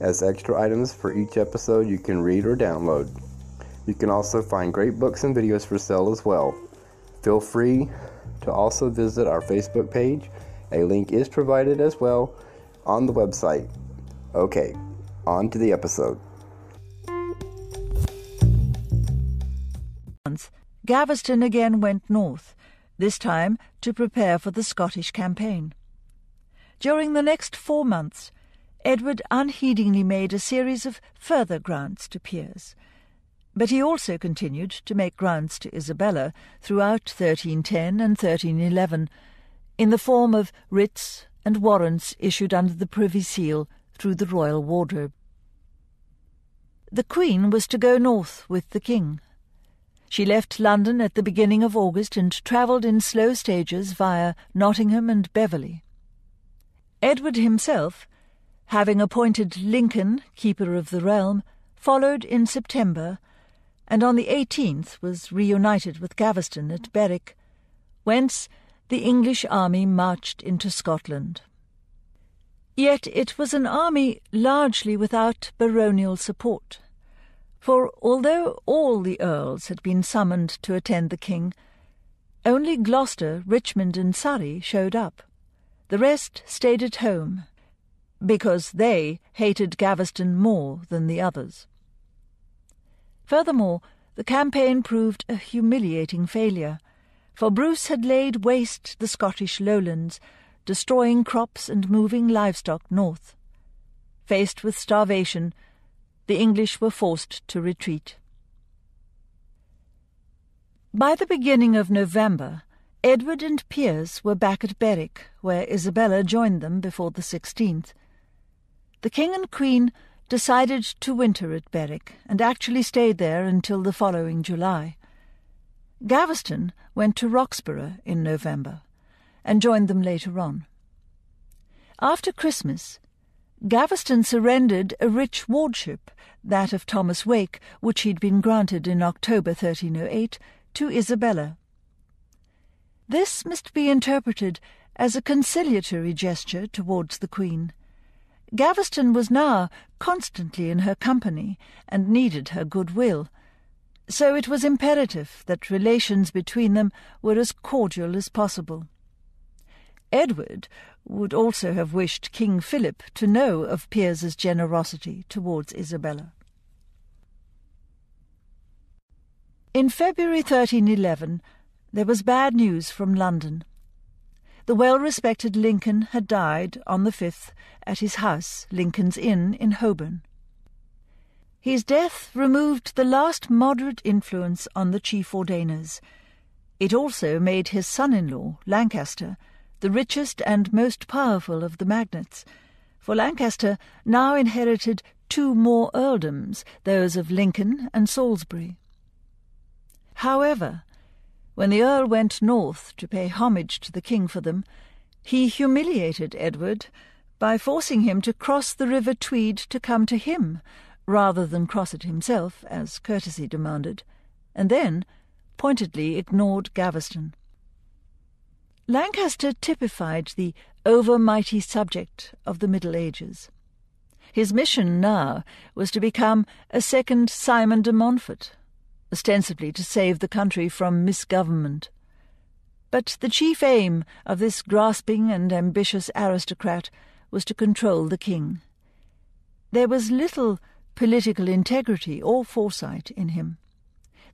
as extra items for each episode you can read or download. You can also find great books and videos for sale as well. Feel free to also visit our Facebook page. A link is provided as well on the website. Okay, on to the episode. Gaveston again went north, this time to prepare for the Scottish campaign. During the next four months, Edward unheedingly made a series of further grants to Piers. But he also continued to make grants to Isabella throughout 1310 and 1311 in the form of writs and warrants issued under the Privy Seal through the royal wardrobe. The Queen was to go north with the King. She left London at the beginning of August and travelled in slow stages via Nottingham and Beverley. Edward himself having appointed Lincoln Keeper of the Realm, followed in September, and on the 18th was reunited with Gaveston at Berwick, whence the English army marched into Scotland. Yet it was an army largely without baronial support, for although all the earls had been summoned to attend the king, only Gloucester, Richmond, and Surrey showed up. The rest stayed at home because they hated Gaveston more than the others. Furthermore, the campaign proved a humiliating failure, for Bruce had laid waste the Scottish lowlands, destroying crops and moving livestock north. Faced with starvation, the English were forced to retreat. By the beginning of November, Edward and Piers were back at Berwick, where Isabella joined them before the 16th the King and Queen decided to winter at Berwick and actually stayed there until the following July. Gaveston went to Roxburgh in November and joined them later on. After Christmas, Gaveston surrendered a rich wardship, that of Thomas Wake, which he'd been granted in October 1308, to Isabella. This must be interpreted as a conciliatory gesture towards the Queen. Gaveston was now constantly in her company and needed her goodwill, so it was imperative that relations between them were as cordial as possible. Edward would also have wished King Philip to know of Piers's generosity towards Isabella. In February 1311, there was bad news from London. The well-respected Lincoln had died on the 5th at his house, Lincoln's Inn, in Holborn. His death removed the last moderate influence on the chief ordainers. It also made his son-in-law, Lancaster, the richest and most powerful of the magnates, for Lancaster now inherited two more earldoms, those of Lincoln and Salisbury. However, when the Earl went north to pay homage to the king for them, he humiliated Edward by forcing him to cross the river Tweed to come to him, rather than cross it himself, as courtesy demanded, and then pointedly ignored Gaveston. Lancaster typified the over-mighty subject of the Middle Ages. His mission now was to become a second Simon de Montfort, ostensibly to save the country from misgovernment. But the chief aim of this grasping and ambitious aristocrat was to control the king. there was little political integrity or foresight in him.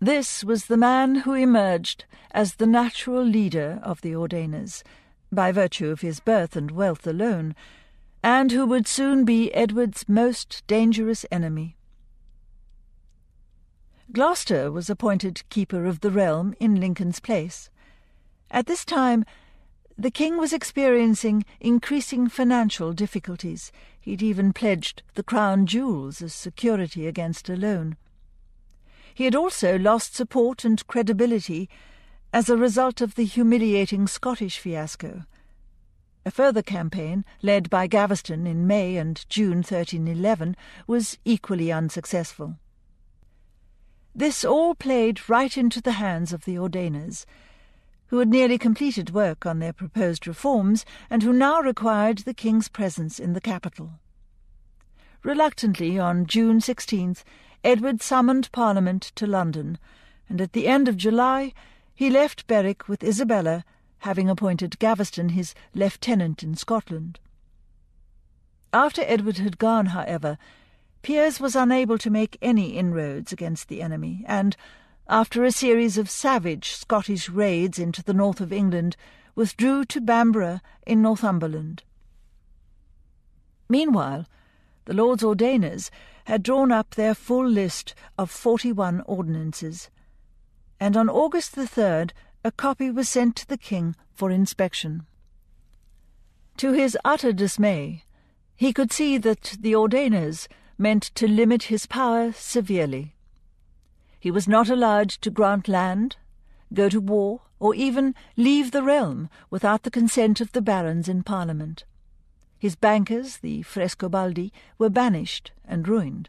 This was the man who emerged as the natural leader of the Ordainers, by virtue of his birth and wealth alone, and who would soon be Edward's most dangerous enemy. Gloucester was appointed Keeper of the Realm in Lincoln's place. At this time, the king was experiencing increasing financial difficulties. He'd even pledged the crown jewels as security against a loan. He had also lost support and credibility as a result of the humiliating Scottish fiasco. A further campaign, led by Gaveston in May and June 1311, was equally unsuccessful. This all played right into the hands of the ordainers, who had nearly completed work on their proposed reforms and who now required the king's presence in the capital. Reluctantly, on June 16th, Edward summoned Parliament to London, and at the end of July he left Berwick with Isabella, having appointed Gaveston his lieutenant in Scotland. After Edward had gone, however, Piers was unable to make any inroads against the enemy, and, after a series of savage Scottish raids into the north of England, withdrew to Bamborough in Northumberland. Meanwhile, the Lords Ordainers had drawn up their full list of 41 ordinances, and on August the 3rd a copy was sent to the king for inspection. To his utter dismay, he could see that the Ordainers meant to limit his power severely. He was not allowed to grant land, go to war, or even leave the realm without the consent of the barons in Parliament. His bankers, the Frescobaldi, were banished and ruined,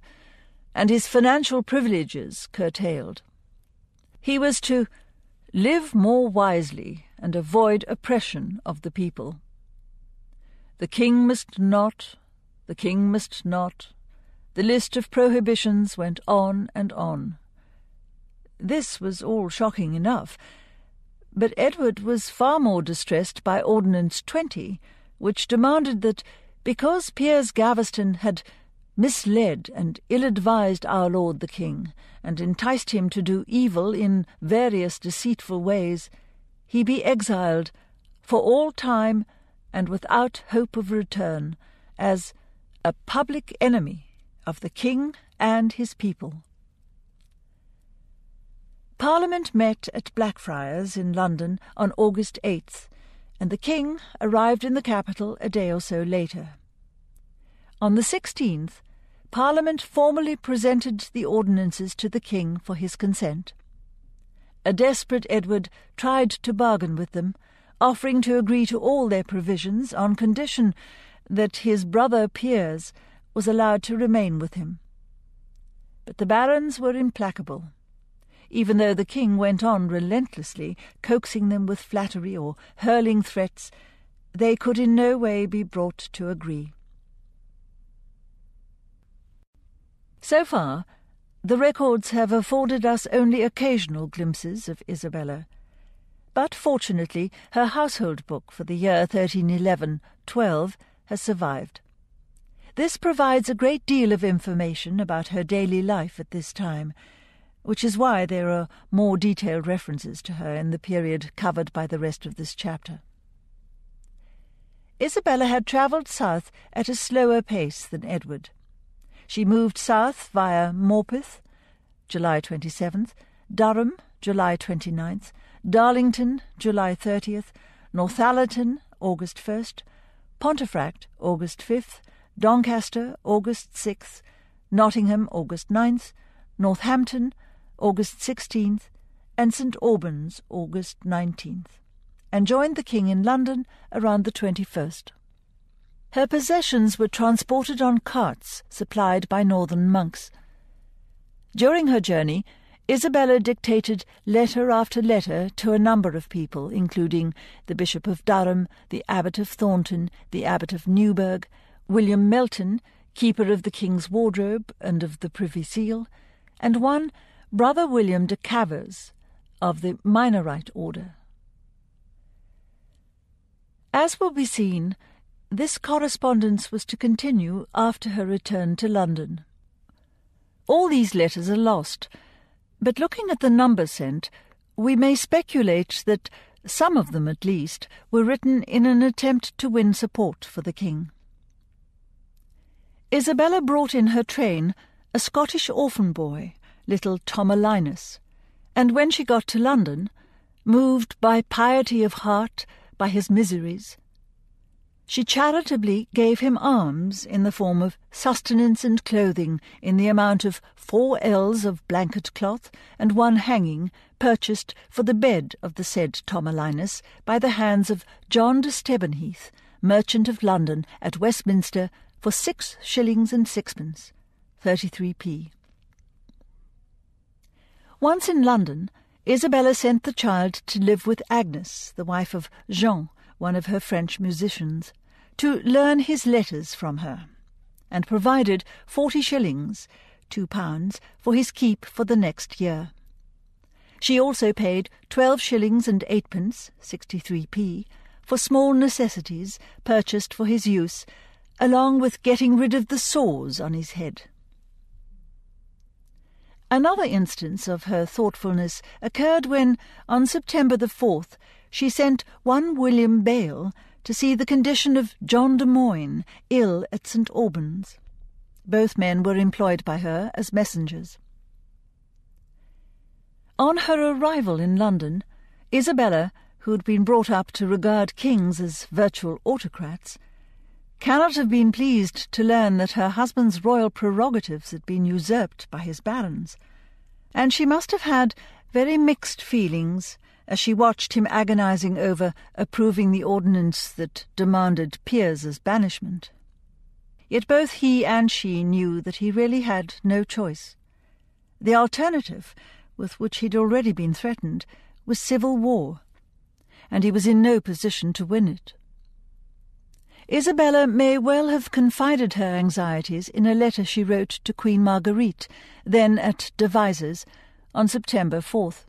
and his financial privileges curtailed. He was to live more wisely and avoid oppression of the people. The king must not, the king must not. The list of prohibitions went on and on. This was all shocking enough, but Edward was far more distressed by Ordinance 20, which demanded that, because Piers Gaveston had misled and ill advised our Lord the King, and enticed him to do evil in various deceitful ways, he be exiled for all time and without hope of return, as a public enemy of the King and his people. Parliament met at Blackfriars in London on August 8th, and the King arrived in the capital a day or so later. On the 16th, Parliament formally presented the ordinances to the King for his consent. A desperate Edward tried to bargain with them, offering to agree to all their provisions on condition that his brother Piers was allowed to remain with him. But the barons were implacable even though the king went on relentlessly, coaxing them with flattery or hurling threats, they could in no way be brought to agree. So far, the records have afforded us only occasional glimpses of Isabella. But fortunately, her household book for the year 1311 12 has survived. This provides a great deal of information about her daily life at this time, which is why there are more detailed references to her in the period covered by the rest of this chapter. Isabella had travelled south at a slower pace than Edward. She moved south via Morpeth, July 27th, Durham, July 29th, Darlington, July 30th, Northallerton, August 1st, Pontefract, August 5th, Doncaster, August 6th, Nottingham, August 9th, Northampton, August 16th, and St Albans, August 19th, and joined the King in London around the 21st. Her possessions were transported on carts supplied by northern monks. During her journey, Isabella dictated letter after letter to a number of people, including the Bishop of Durham, the Abbot of Thornton, the Abbot of Newburgh, William Melton, Keeper of the King's Wardrobe and of the Privy Seal, and one Brother William de Cavers of the Minorite order. As will be seen, This correspondence was to continue after her return to London. All these letters are lost, but looking at the number sent, we may speculate that some of them at least were written in an attempt to win support for the king. Isabella brought in her train a Scottish orphan boy, little Tomalinus, and when she got to London, moved by piety of heart, by his miseries, she charitably gave him alms in the form of sustenance and clothing in the amount of four ells of blanket cloth and one hanging purchased for the bed of the said Tomalinus by the hands of John de Stebenheath, merchant of London, at Westminster, for six shillings and sixpence, 33p. Once in London, Isabella sent the child to live with Agnes, the wife of Jean, one of her French musicians, to learn his letters from her, and provided forty shillings, two pounds, for his keep for the next year. She also paid twelve shillings and eightpence, sixty-three p, for small necessities purchased for his use, along with getting rid of the sores on his head. Another instance of her thoughtfulness occurred when, on September the 4th, she sent one William Bale to see the condition of John de Moyne, ill at St Albans. Both men were employed by her as messengers. On her arrival in London, Isabella, who had been brought up to regard kings as virtual autocrats, cannot have been pleased to learn that her husband's royal prerogatives had been usurped by his barons, and she must have had very mixed feelings as she watched him agonizing over approving the ordinance that demanded Piers's banishment. Yet both he and she knew that he really had no choice. The alternative, with which he'd already been threatened, was civil war, and he was in no position to win it. Isabella may well have confided her anxieties in a letter she wrote to Queen Marguerite, then at Devizes, on September 4th.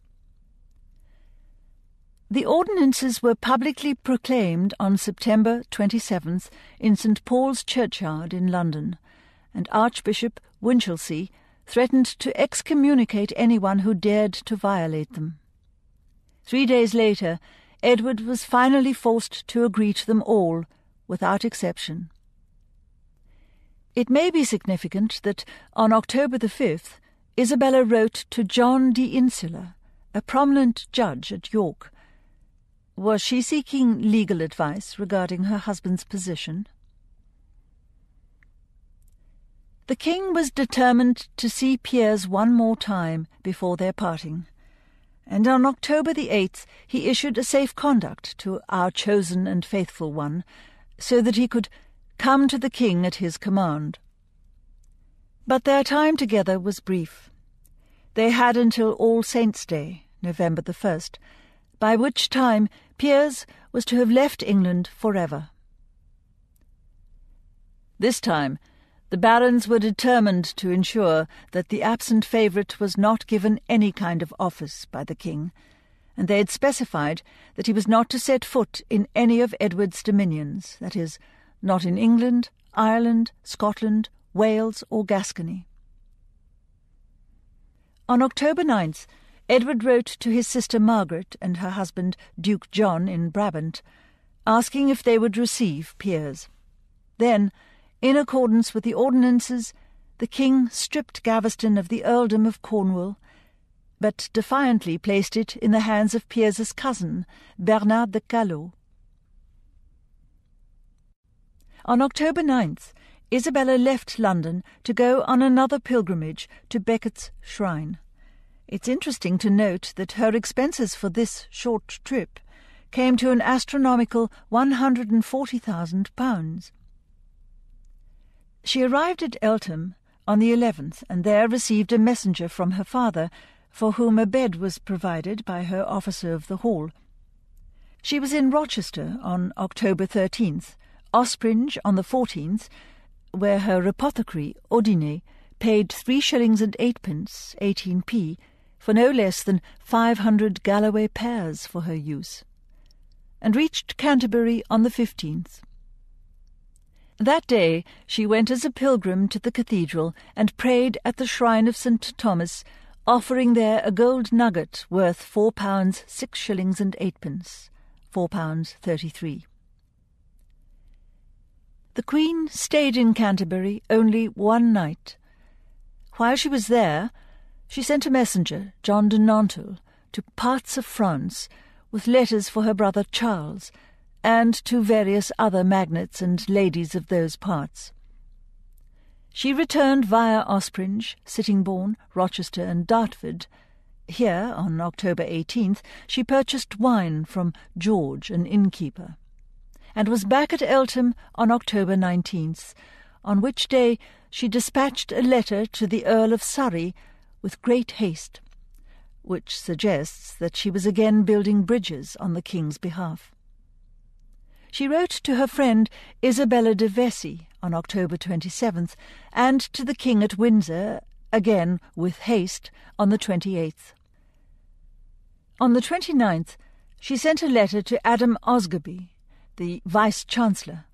The ordinances were publicly proclaimed on September 27th in St Paul's Churchyard in London, and Archbishop Winchelsea threatened to excommunicate anyone who dared to violate them. Three days later, Edward was finally forced to agree to them all, without exception. It may be significant that on October the 5th, Isabella wrote to John de Insula, a prominent judge at York, was she seeking legal advice regarding her husband's position? The king was determined to see Piers one more time before their parting, and on October the 8th he issued a safe conduct to our chosen and faithful one, so that he could come to the king at his command. But their time together was brief. They had until All Saints' Day, November the 1st, by which time Piers was to have left England forever. This time, the barons were determined to ensure that the absent favourite was not given any kind of office by the king, and they had specified that he was not to set foot in any of Edward's dominions, that is, not in England, Ireland, Scotland, Wales, or Gascony. On October 9th, Edward wrote to his sister Margaret and her husband Duke John in Brabant, asking if they would receive Piers. Then, in accordance with the ordinances, the king stripped Gaveston of the earldom of Cornwall, but defiantly placed it in the hands of Piers's cousin, Bernard de Calot. On October 9th, Isabella left London to go on another pilgrimage to Becket's shrine. It's interesting to note that her expenses for this short trip came to an astronomical £140,000. She arrived at Eltham on the 11th and there received a messenger from her father, for whom a bed was provided by her officer of the hall. She was in Rochester on October 13th, Ospringe on the 14th, where her apothecary, Odinet, paid three shillings and eightpence, 18p, for no less than five hundred Galloway pears for her use, and reached Canterbury on the fifteenth. That day she went as a pilgrim to the cathedral and prayed at the shrine of St. Thomas, offering there a gold nugget worth four pounds six shillings and eightpence, four pounds thirty-three. The Queen stayed in Canterbury only one night. While she was there, she sent a messenger, John de Nantel, to parts of France with letters for her brother Charles, and to various other magnates and ladies of those parts. She returned via Ospringe, Sittingbourne, Rochester, and Dartford. Here, on October 18th, she purchased wine from George, an innkeeper, and was back at Eltham on October 19th, on which day she dispatched a letter to the Earl of Surrey with great haste, which suggests that she was again building bridges on the King's behalf. She wrote to her friend Isabella de Vesey on October 27th and to the King at Windsor, again with haste, on the 28th. On the 29th, she sent a letter to Adam Osgerby, the Vice Chancellor.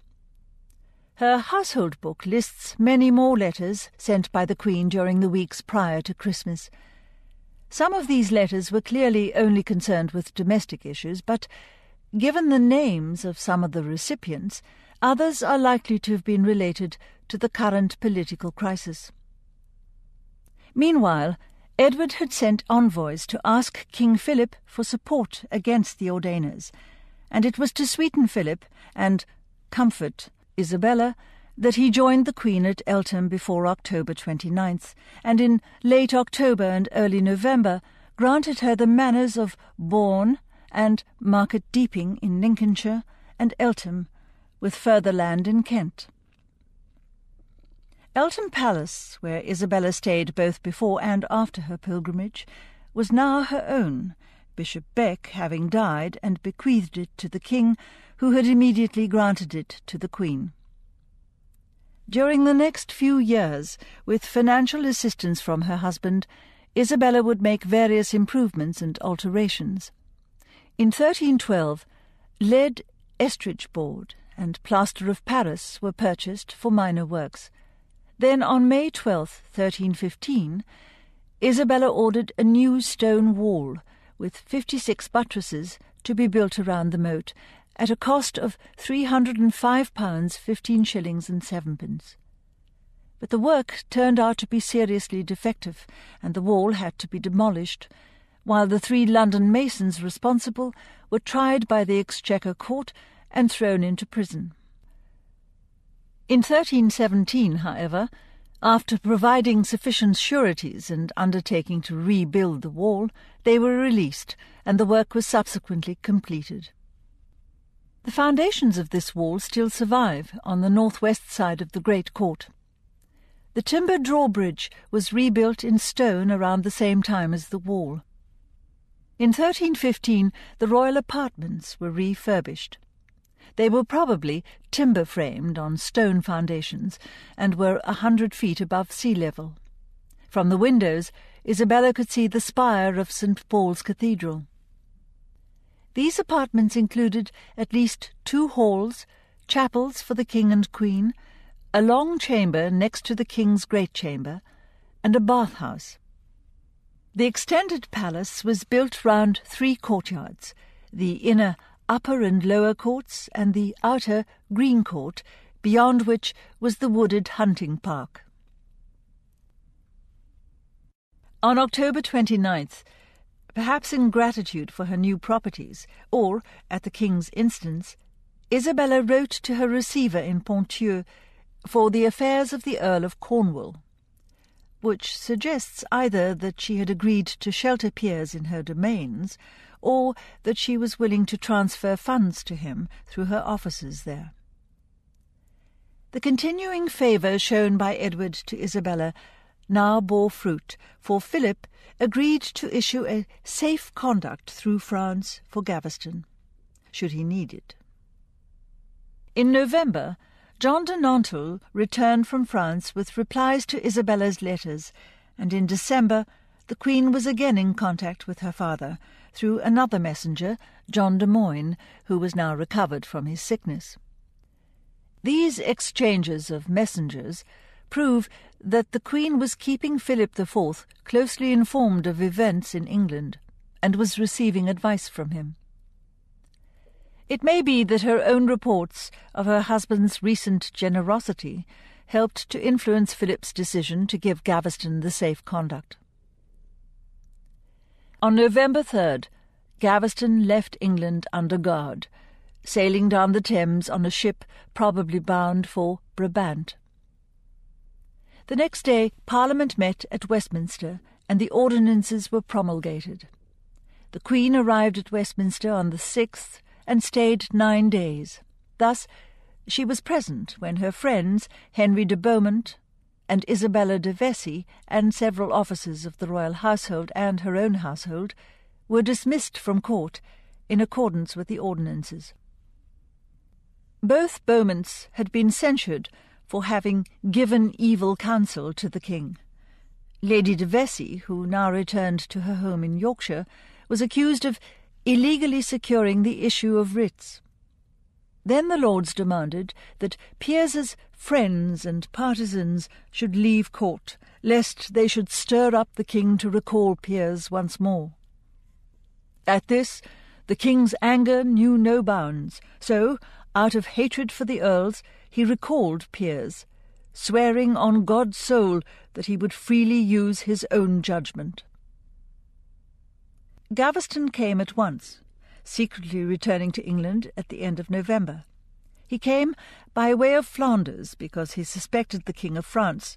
Her household book lists many more letters sent by the Queen during the weeks prior to Christmas. Some of these letters were clearly only concerned with domestic issues, but Given the names of some of the recipients, others are likely to have been related to the current political crisis. Meanwhile, Edward had sent envoys to ask King Philip for support against the Ordainers, and it was to sweeten Philip and comfort Isabella that he joined the Queen at Eltham before October 29th, and in late October and early November granted her the manors of Bourne and Market Deeping in Lincolnshire, and Eltham, with further land in Kent. Eltham Palace, where Isabella stayed both before and after her pilgrimage, was now her own, Bishop Beck having died and bequeathed it to the king, who had immediately granted it to the queen. During the next few years, with financial assistance from her husband, Isabella would make various improvements and alterations. In 1312, lead estrage board and plaster of Paris were purchased for minor works. Then on May 12, 1315, Isabella ordered a new stone wall with 56 buttresses to be built around the moat at a cost of £305 15 shillings and sevenpence. But the work turned out to be seriously defective, and the wall had to be demolished while the three London masons responsible were tried by the Exchequer Court and thrown into prison. In 1317, however, after providing sufficient sureties and undertaking to rebuild the wall, they were released, and the work was subsequently completed. The foundations of this wall still survive on the northwest side of the Great Court. The timber drawbridge was rebuilt in stone around the same time as the wall. In 1315, the royal apartments were refurbished. They were probably timber framed on stone foundations and were a hundred feet above sea level. From the windows, Isabella could see the spire of St. Paul's Cathedral. These apartments included at least two halls, chapels for the king and queen, a long chamber next to the king's great chamber, and a bathhouse. The extended palace was built round three courtyards the inner upper and lower courts, and the outer green court, beyond which was the wooded hunting park. On October 29th, perhaps in gratitude for her new properties, or at the king's instance, Isabella wrote to her receiver in Ponthieu for the affairs of the Earl of Cornwall which suggests either that she had agreed to shelter Piers in her domains, or that she was willing to transfer funds to him through her offices there. The continuing favour shown by Edward to Isabella now bore fruit, for Philip agreed to issue a safe conduct through France for Gaveston, should he need it. In November, John de Nantel returned from France with replies to Isabella's letters, and in December the Queen was again in contact with her father through another messenger, John de Moyne, who was now recovered from his sickness. These exchanges of messengers prove that the Queen was keeping Philip IV closely informed of events in England and was receiving advice from him. It may be that her own reports of her husband's recent generosity helped to influence Philip's decision to give Gaveston the safe conduct. On November 3rd, Gaveston left England under guard, sailing down the Thames on a ship probably bound for Brabant. The next day, Parliament met at Westminster and the ordinances were promulgated. The Queen arrived at Westminster on the 6th and stayed nine days. Thus, she was present when her friends, Henry de Beaumont and Isabella de Vescie, and several officers of the royal household and her own household, were dismissed from court in accordance with the ordinances. Both Beaumonts had been censured for having given evil counsel to the king. Lady de Vescie, who now returned to her home in Yorkshire, was accused of illegally securing the issue of writs. Then the Lords demanded that Piers's friends and partisans should leave court, lest they should stir up the king to recall Piers once more. At this, the king's anger knew no bounds, so, out of hatred for the earls, he recalled Piers, swearing on God's soul that he would freely use his own judgment. Gaveston came at once, secretly returning to England at the end of November. He came by way of Flanders because he suspected the King of France,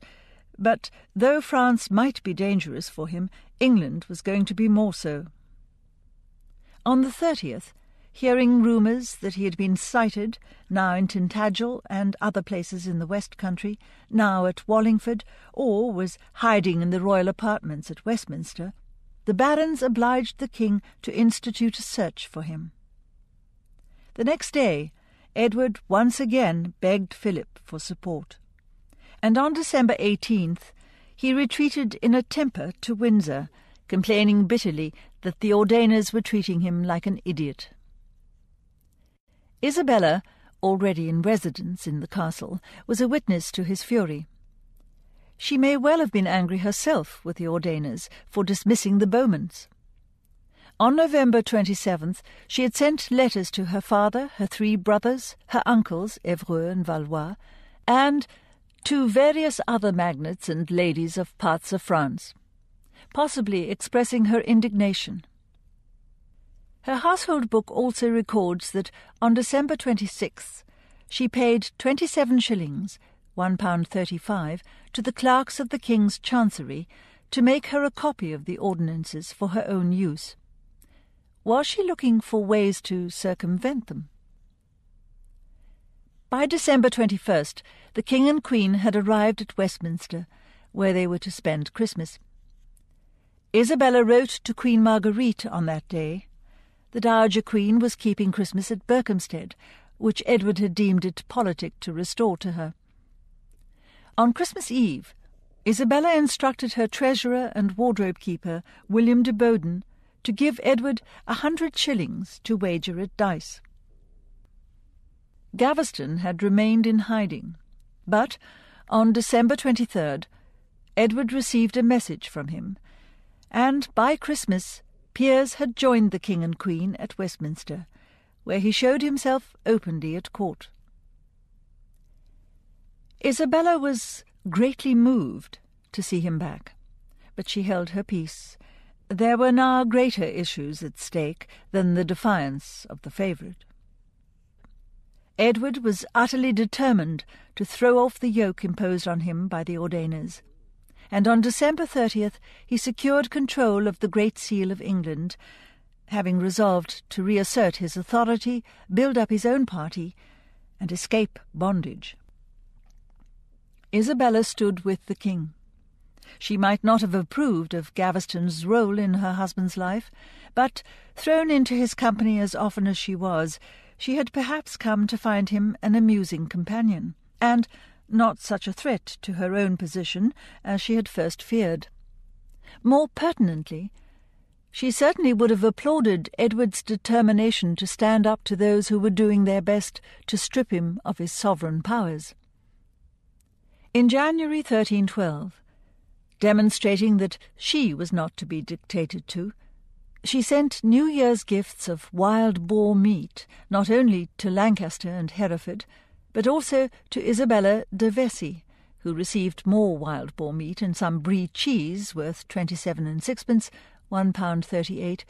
but though France might be dangerous for him, England was going to be more so. On the 30th, hearing rumours that he had been sighted, now in Tintagel and other places in the West Country, now at Wallingford, or was hiding in the royal apartments at Westminster, the barons obliged the king to institute a search for him. The next day, Edward once again begged Philip for support, and on December 18th he retreated in a temper to Windsor, complaining bitterly that the ordainers were treating him like an idiot. Isabella, already in residence in the castle, was a witness to his fury. She may well have been angry herself with the ordainers for dismissing the Beaumonts. On November 27th, she had sent letters to her father, her three brothers, her uncles, Evreux and Valois, and to various other magnates and ladies of parts of France, possibly expressing her indignation. Her household book also records that on December 26th she paid 27 shillings £1.35, to the clerks of the King's Chancery to make her a copy of the ordinances for her own use. Was she looking for ways to circumvent them? By December 21st, the King and Queen had arrived at Westminster, where they were to spend Christmas. Isabella wrote to Queen Marguerite on that day. The Dowager Queen was keeping Christmas at Berkhamsted, which Edward had deemed it politic to restore to her. On Christmas Eve, Isabella instructed her treasurer and wardrobe keeper, William de Bowden, to give Edward a hundred shillings to wager at dice. Gaveston had remained in hiding, but on December 23rd, Edward received a message from him, and by Christmas Piers had joined the King and Queen at Westminster, where he showed himself openly at court. Isabella was greatly moved to see him back, but she held her peace. There were now greater issues at stake than the defiance of the favourite. Edward was utterly determined to throw off the yoke imposed on him by the ordainers, and on December 30th he secured control of the Great Seal of England, having resolved to reassert his authority, build up his own party, and escape bondage. Isabella stood with the king. She might not have approved of Gaveston's role in her husband's life, but, thrown into his company as often as she was, she had perhaps come to find him an amusing companion, and not such a threat to her own position as she had first feared. More pertinently, She certainly would have applauded Edward's determination to stand up to those who were doing their best to strip him of his sovereign powers. In January 1312, demonstrating that she was not to be dictated to, she sent New Year's gifts of wild boar meat not only to Lancaster and Hereford, but also to Isabella de Vesey, who received more wild boar meat and some brie cheese worth twenty-seven and sixpence one pound thirty-eight,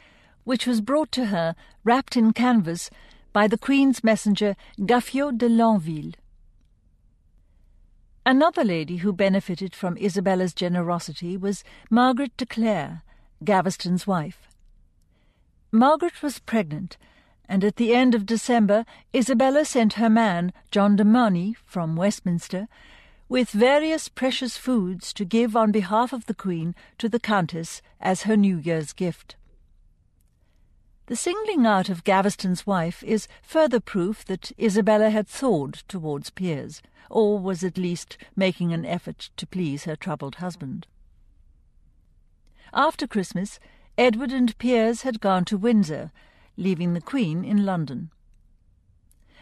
which was brought to her wrapped in canvas by the Queen's messenger Gaffio de Lanville. Another lady who benefited from Isabella's generosity was Margaret de Clare, Gaveston's wife. Margaret was pregnant, and at the end of December Isabella sent her man, John de Marny, from Westminster, with various precious foods to give on behalf of the Queen to the Countess as her New Year's gift. The singling out of Gaveston's wife is further proof that Isabella had thawed towards Piers, or was at least making an effort to please her troubled husband. After Christmas, Edward and Piers had gone to Windsor, leaving the Queen in London.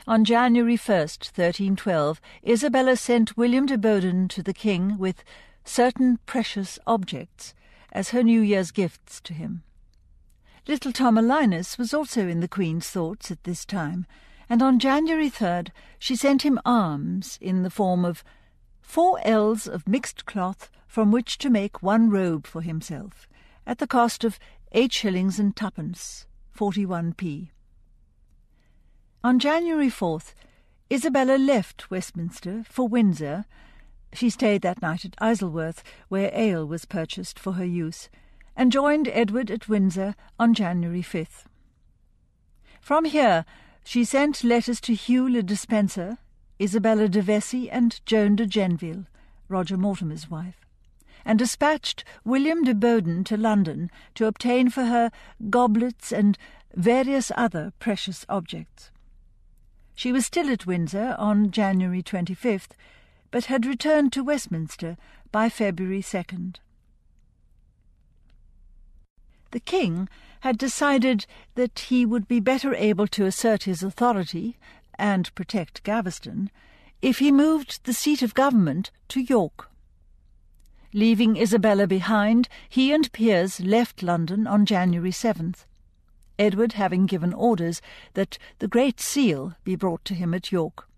On January 1st, 1312, Isabella sent William de Boden to the king with certain precious objects as her New Year's gifts to him. Little Tomellinus was also in the Queen's thoughts at this time, and on January 3rd she sent him arms in the form of four ells of mixed cloth from which to make one robe for himself, at the cost of eight shillings and twopence, forty-one p. On January 4th, Isabella left Westminster for Windsor. She stayed that night at Isleworth, where ale was purchased for her use, and joined Edward at Windsor on January 5th. From here, she sent letters to Hugh le Despenser, Isabella de Vesey, and Joan de Genville, Roger Mortimer's wife, and dispatched William de Boden to London to obtain for her goblets and various other precious objects. She was still at Windsor on January 25th, but had returned to Westminster by February 2nd. The King had decided that he would be better able to assert his authority and protect Gaveston if he moved the seat of government to York. Leaving Isabella behind, he and Piers left London on January 7th. Edward having given orders that the Great Seal be brought to him at York,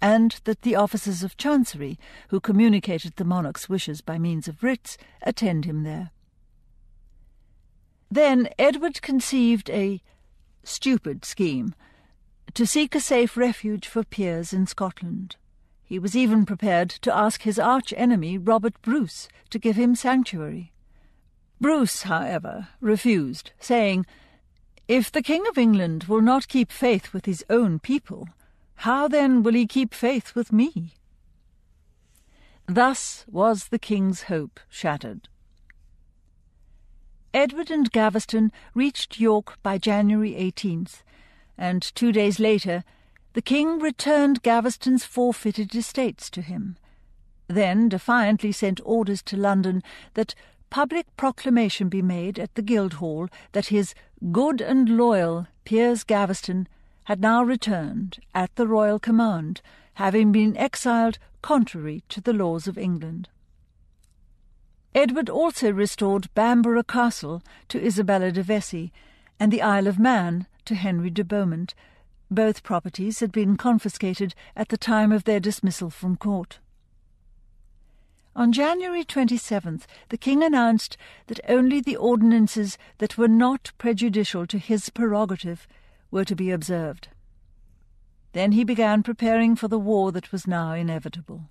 and that the officers of Chancery, who communicated the monarch's wishes by means of writs, attend him there. Then Edward conceived a stupid scheme to seek a safe refuge for Piers in Scotland. He was even prepared to ask his arch enemy, Robert Bruce, to give him sanctuary. Bruce, however, refused, saying, if the King of England will not keep faith with his own people, how then will he keep faith with me? Thus was the king's hope shattered. Edward and Gaveston reached York by January 18th, and two days later the king returned Gaveston's forfeited estates to him, then defiantly sent orders to London that public proclamation be made at the Guildhall that his good and loyal Piers Gaveston had now returned at the royal command, having been exiled contrary to the laws of England. Edward also restored Bamborough Castle to Isabella de Vesey, and the Isle of Man to Henry de Beaumont. Both properties had been confiscated at the time of their dismissal from court. On January 27th, the King announced that only the ordinances that were not prejudicial to his prerogative were to be observed. Then he began preparing for the war that was now inevitable.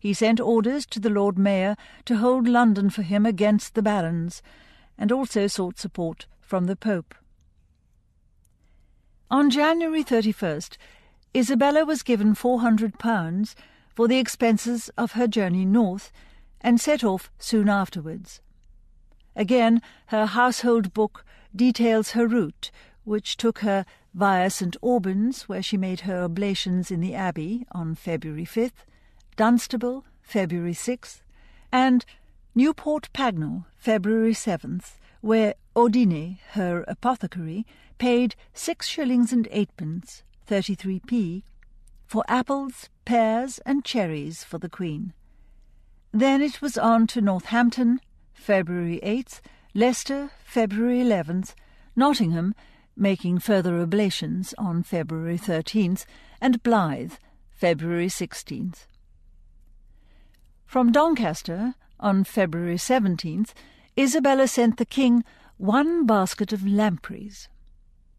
He sent orders to the Lord Mayor to hold London for him against the barons, and also sought support from the Pope. On January 31st, Isabella was given four hundred pounds for the expenses of her journey north, and set off soon afterwards. Again, her household book details her route, which took her via St Albans, where she made her oblations in the Abbey on February 5th, Dunstable, February 6th, and Newport Pagnell, February 7th, where Odine, her apothecary, paid six shillings and eightpence, 33p, for apples, pears, and cherries for the Queen. Then it was on to Northampton, February 8th, Leicester, February 11th, Nottingham, making further oblations on February 13th, and Blyth, February 16th. From Doncaster, on February 17th, Isabella sent the king one basket of lampreys.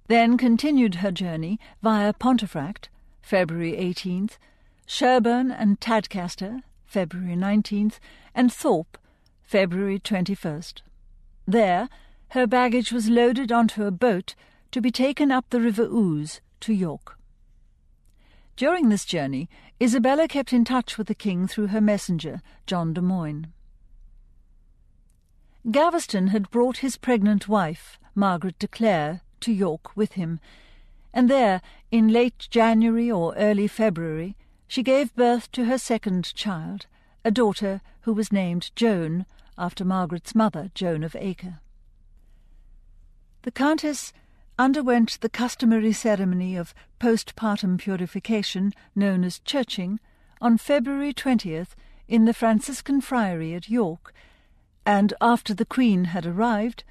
Then continued her journey via Pontefract, February 18th, Sherborne and Tadcaster, February 19th, and Thorpe, February 21st. There, her baggage was loaded onto a boat to be taken up the River Ouse to York. During this journey, Isabella kept in touch with the king through her messenger, John de Moyne. Gaveston had brought his pregnant wife, Margaret de Clare, to York with him, and there, in late January or early February, she gave birth to her second child, a daughter who was named Joan, after Margaret's mother, Joan of Acre. The Countess underwent the customary ceremony of postpartum purification, known as churching, on February 20th in the Franciscan Friary at York, and after the Queen had arrived,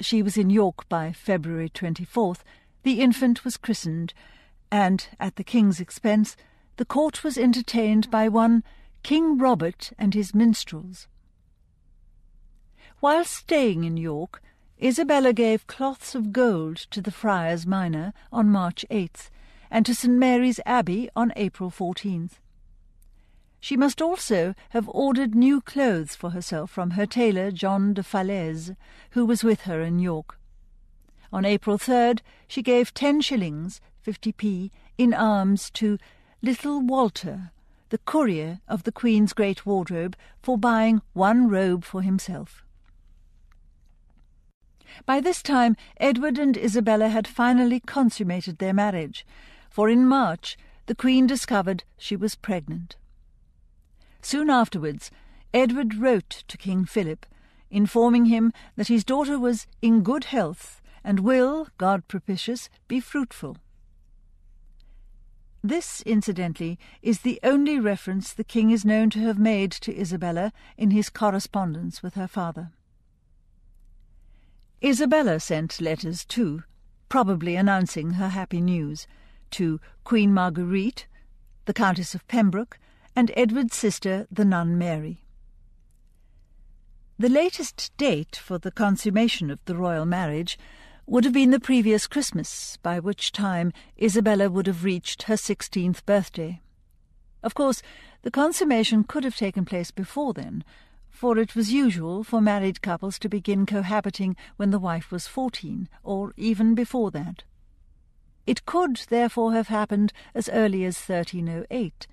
she was in York by February 24th, the infant was christened, and, at the King's expense, the court was entertained by one King Robert and his minstrels. While staying in York, Isabella gave cloths of gold to the Friars Minor on March 8th, and to St Mary's Abbey on April 14th. She must also have ordered new clothes for herself from her tailor John de Falaise, who was with her in York. On April 3rd, she gave ten shillings, 50p, in alms to little Walter, the courier of the Queen's great wardrobe, for buying one robe for himself. By this time, Edward and Isabella had finally consummated their marriage, for in March the Queen discovered she was pregnant. Soon afterwards, Edward wrote to King Philip, informing him that his daughter was in good health and will, God propitious, be fruitful. This, incidentally, is the only reference the king is known to have made to Isabella in his correspondence with her father. Isabella sent letters too, probably announcing her happy news, to Queen Marguerite, the Countess of Pembroke, and Edward's sister, the nun Mary. The latest date for the consummation of the royal marriage would have been the previous Christmas, by which time Isabella would have reached her sixteenth birthday. Of course, the consummation could have taken place before then, for it was usual for married couples to begin cohabiting when the wife was fourteen, or even before that. It could therefore have happened as early as 1308,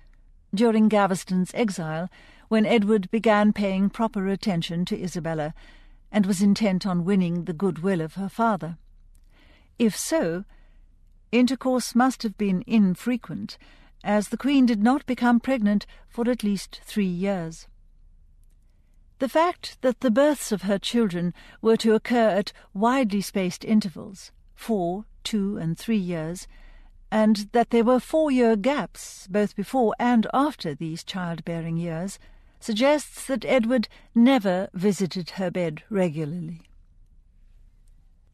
during Gaveston's exile, when Edward began paying proper attention to Isabella, and was intent on winning the goodwill of her father. If so, intercourse must have been infrequent, as the Queen did not become pregnant for at least three years. The fact that the births of her children were to occur at widely spaced intervals, four, two, and three years, and that there were four year gaps both before and after these childbearing years, suggests that Edward never visited her bed regularly.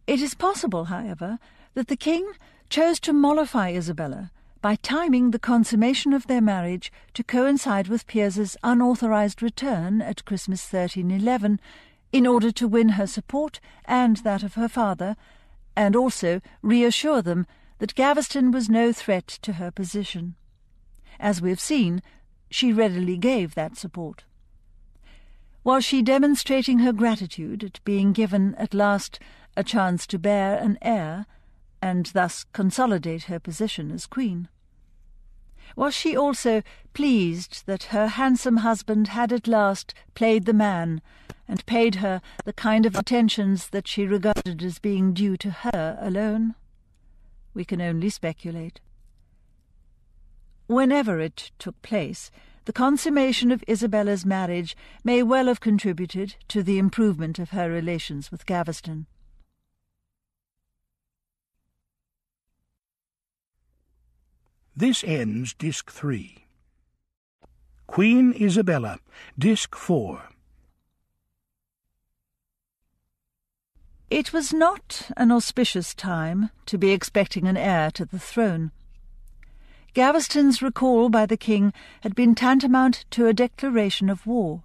It is possible, however, that the king chose to mollify Isabella by timing the consummation of their marriage to coincide with Piers's unauthorized return at Christmas 1311 in order to win her support and that of her father, and also reassure them that Gaveston was no threat to her position. As we have seen, she readily gave that support. Was she demonstrating her gratitude at being given at last a chance to bear an heir, and thus consolidate her position as queen? Was she also pleased that her handsome husband had at last played the man, and paid her the kind of attentions that she regarded as being due to her alone? We can only speculate. Whenever it took place, the consummation of Isabella's marriage may well have contributed to the improvement of her relations with Gaveston. This ends Disc 3. Queen Isabella, Disc 4. It was not an auspicious time to be expecting an heir to the throne. Gaveston's recall by the king had been tantamount to a declaration of war,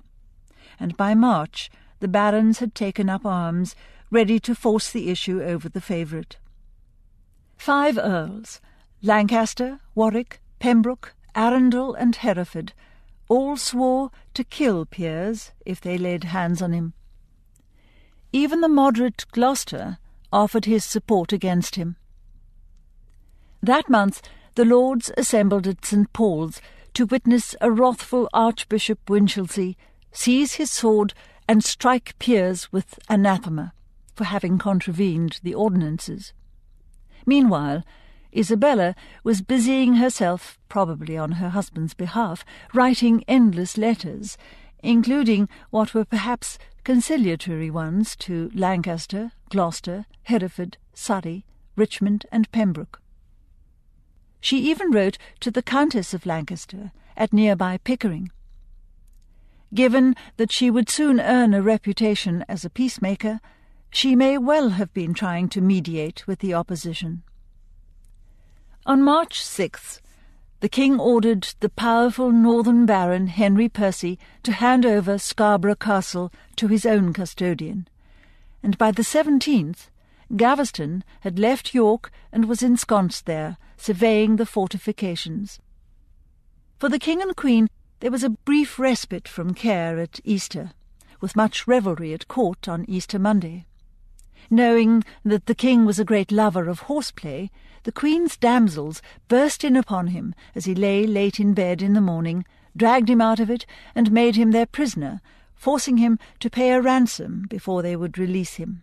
and by March the barons had taken up arms, ready to force the issue over the favourite. Five earls, Lancaster, Warwick, Pembroke, Arundel, and Hereford, all swore to kill Piers if they laid hands on him. Even the moderate Gloucester offered his support against him. That month the Lords assembled at St. Paul's to witness a wrathful Archbishop Winchelsea seize his sword and strike Piers with anathema for having contravened the ordinances. Meanwhile, Isabella was busying herself, probably on her husband's behalf, writing endless letters, including what were perhaps conciliatory ones to Lancaster, Gloucester, Hereford, Surrey, Richmond, and Pembroke. She even wrote to the Countess of Lancaster at nearby Pickering. Given that she would soon earn a reputation as a peacemaker, she may well have been trying to mediate with the opposition. On March 6th, the King ordered the powerful northern baron Henry Percy to hand over Scarborough Castle to his own custodian, and by the 17th Gaveston had left York and was ensconced there, surveying the fortifications. For the King and Queen there was a brief respite from care at Easter, with much revelry at court on Easter Monday. Knowing that the king was a great lover of horseplay, the queen's damsels burst in upon him as he lay late in bed in the morning, dragged him out of it, and made him their prisoner, forcing him to pay a ransom before they would release him.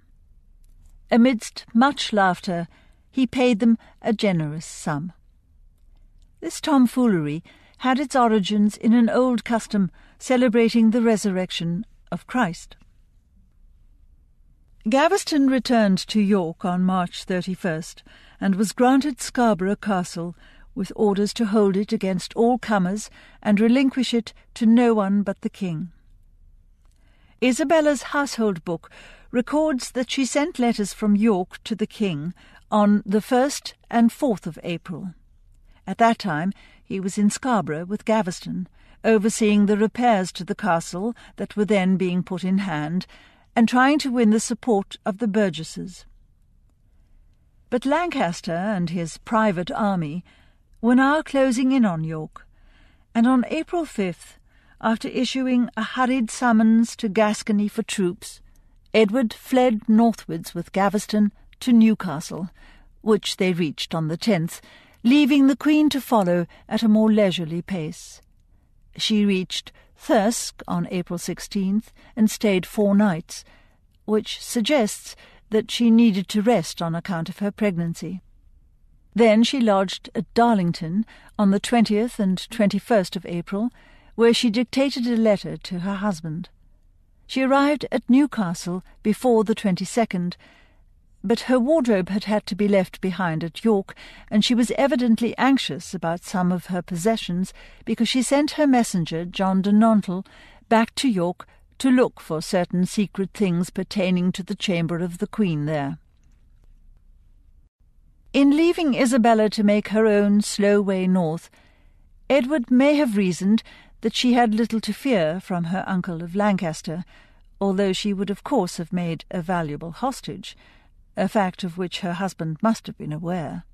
Amidst much laughter, he paid them a generous sum. This tomfoolery had its origins in an old custom celebrating the resurrection of Christ. Gaveston returned to York on March 31st and was granted Scarborough Castle with orders to hold it against all comers and relinquish it to no one but the king. Isabella's household book records that she sent letters from York to the king on the 1st and 4th of April. At that time he was in Scarborough with Gaveston, overseeing the repairs to the castle that were then being put in hand and trying to win the support of the burgesses. But Lancaster and his private army were now closing in on York, and on April 5th, after issuing a hurried summons to Gascony for troops, Edward fled northwards with Gaveston to Newcastle, which they reached on the 10th, leaving the Queen to follow at a more leisurely pace. She reached Thirsk on April 16th and stayed four nights, which suggests that she needed to rest on account of her pregnancy. Then she lodged at Darlington on the 20th and 21st of April, where she dictated a letter to her husband. She arrived at Newcastle before the 22nd, but her wardrobe had had to be left behind at York, and she was evidently anxious about some of her possessions because she sent her messenger, John de Nantel, back to York to look for certain secret things pertaining to the chamber of the Queen there. In leaving Isabella to make her own slow way north, Edward may have reasoned that she had little to fear from her uncle of Lancaster, although she would of course have made a valuable hostage a fact of which her husband must have been aware.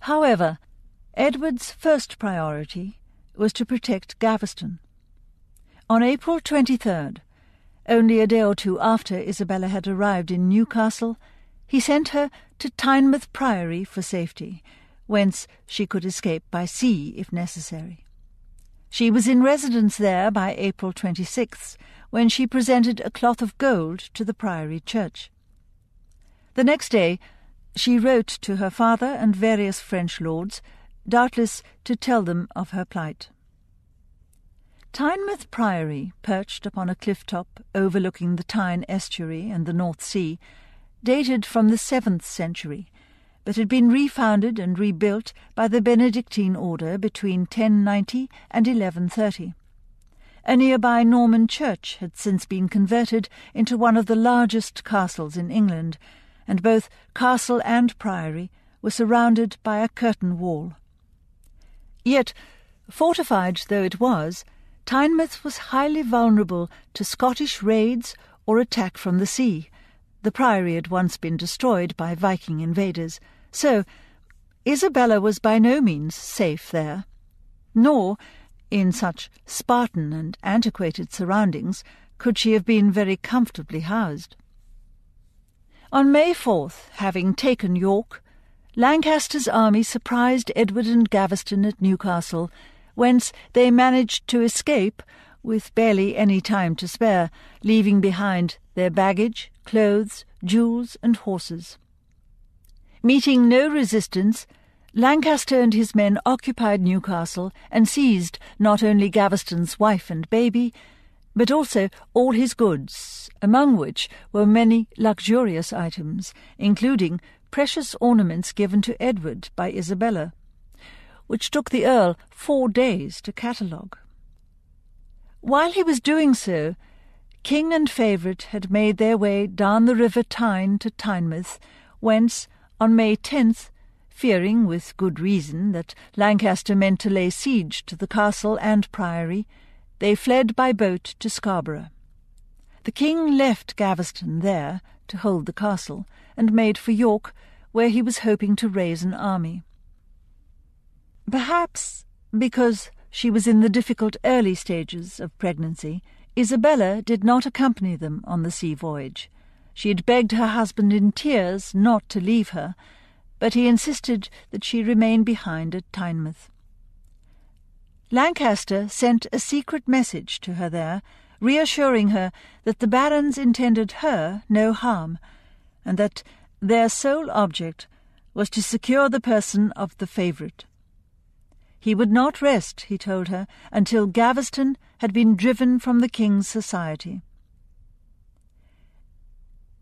However, Edward's first priority was to protect Gaveston. On April 23rd, only a day or two after Isabella had arrived in Newcastle, he sent her to Tynemouth Priory for safety, whence she could escape by sea if necessary. She was in residence there by April 26th, when she presented a cloth of gold to the Priory Church. The next day, she wrote to her father and various French lords, doubtless to tell them of her plight. Tynemouth Priory, perched upon a cliff top overlooking the Tyne estuary and the North Sea, dated from the seventh century, but had been refounded and rebuilt by the Benedictine order between 1090 and 1130. A nearby Norman church had since been converted into one of the largest castles in England, and both castle and priory were surrounded by a curtain wall. Yet, fortified though it was, Tynemouth was highly vulnerable to Scottish raids or attack from the sea. The priory had once been destroyed by Viking invaders, so Isabella was by no means safe there. Nor, in such Spartan and antiquated surroundings, could she have been very comfortably housed. On May 4th, having taken York, Lancaster's army surprised Edward and Gaveston at Newcastle, whence they managed to escape with barely any time to spare, leaving behind their baggage, clothes, jewels, and horses. Meeting no resistance, Lancaster and his men occupied Newcastle and seized not only Gaveston's wife and baby, but also all his goods, among which were many luxurious items, including precious ornaments given to Edward by Isabella, which took the Earl four days to catalogue. While he was doing so, King and favourite had made their way down the river Tyne to Tynemouth, whence, on May 10th, fearing with good reason that Lancaster meant to lay siege to the castle and priory, they fled by boat to Scarborough. The king left Gaveston there to hold the castle, and made for York, where he was hoping to raise an army. Perhaps because she was in the difficult early stages of pregnancy, Isabella did not accompany them on the sea voyage. She had begged her husband in tears not to leave her, but he insisted that she remain behind at Tynemouth. Lancaster sent a secret message to her there, reassuring her that the barons intended her no harm, and that their sole object was to secure the person of the favourite. He would not rest, he told her, until Gaveston had been driven from the king's society.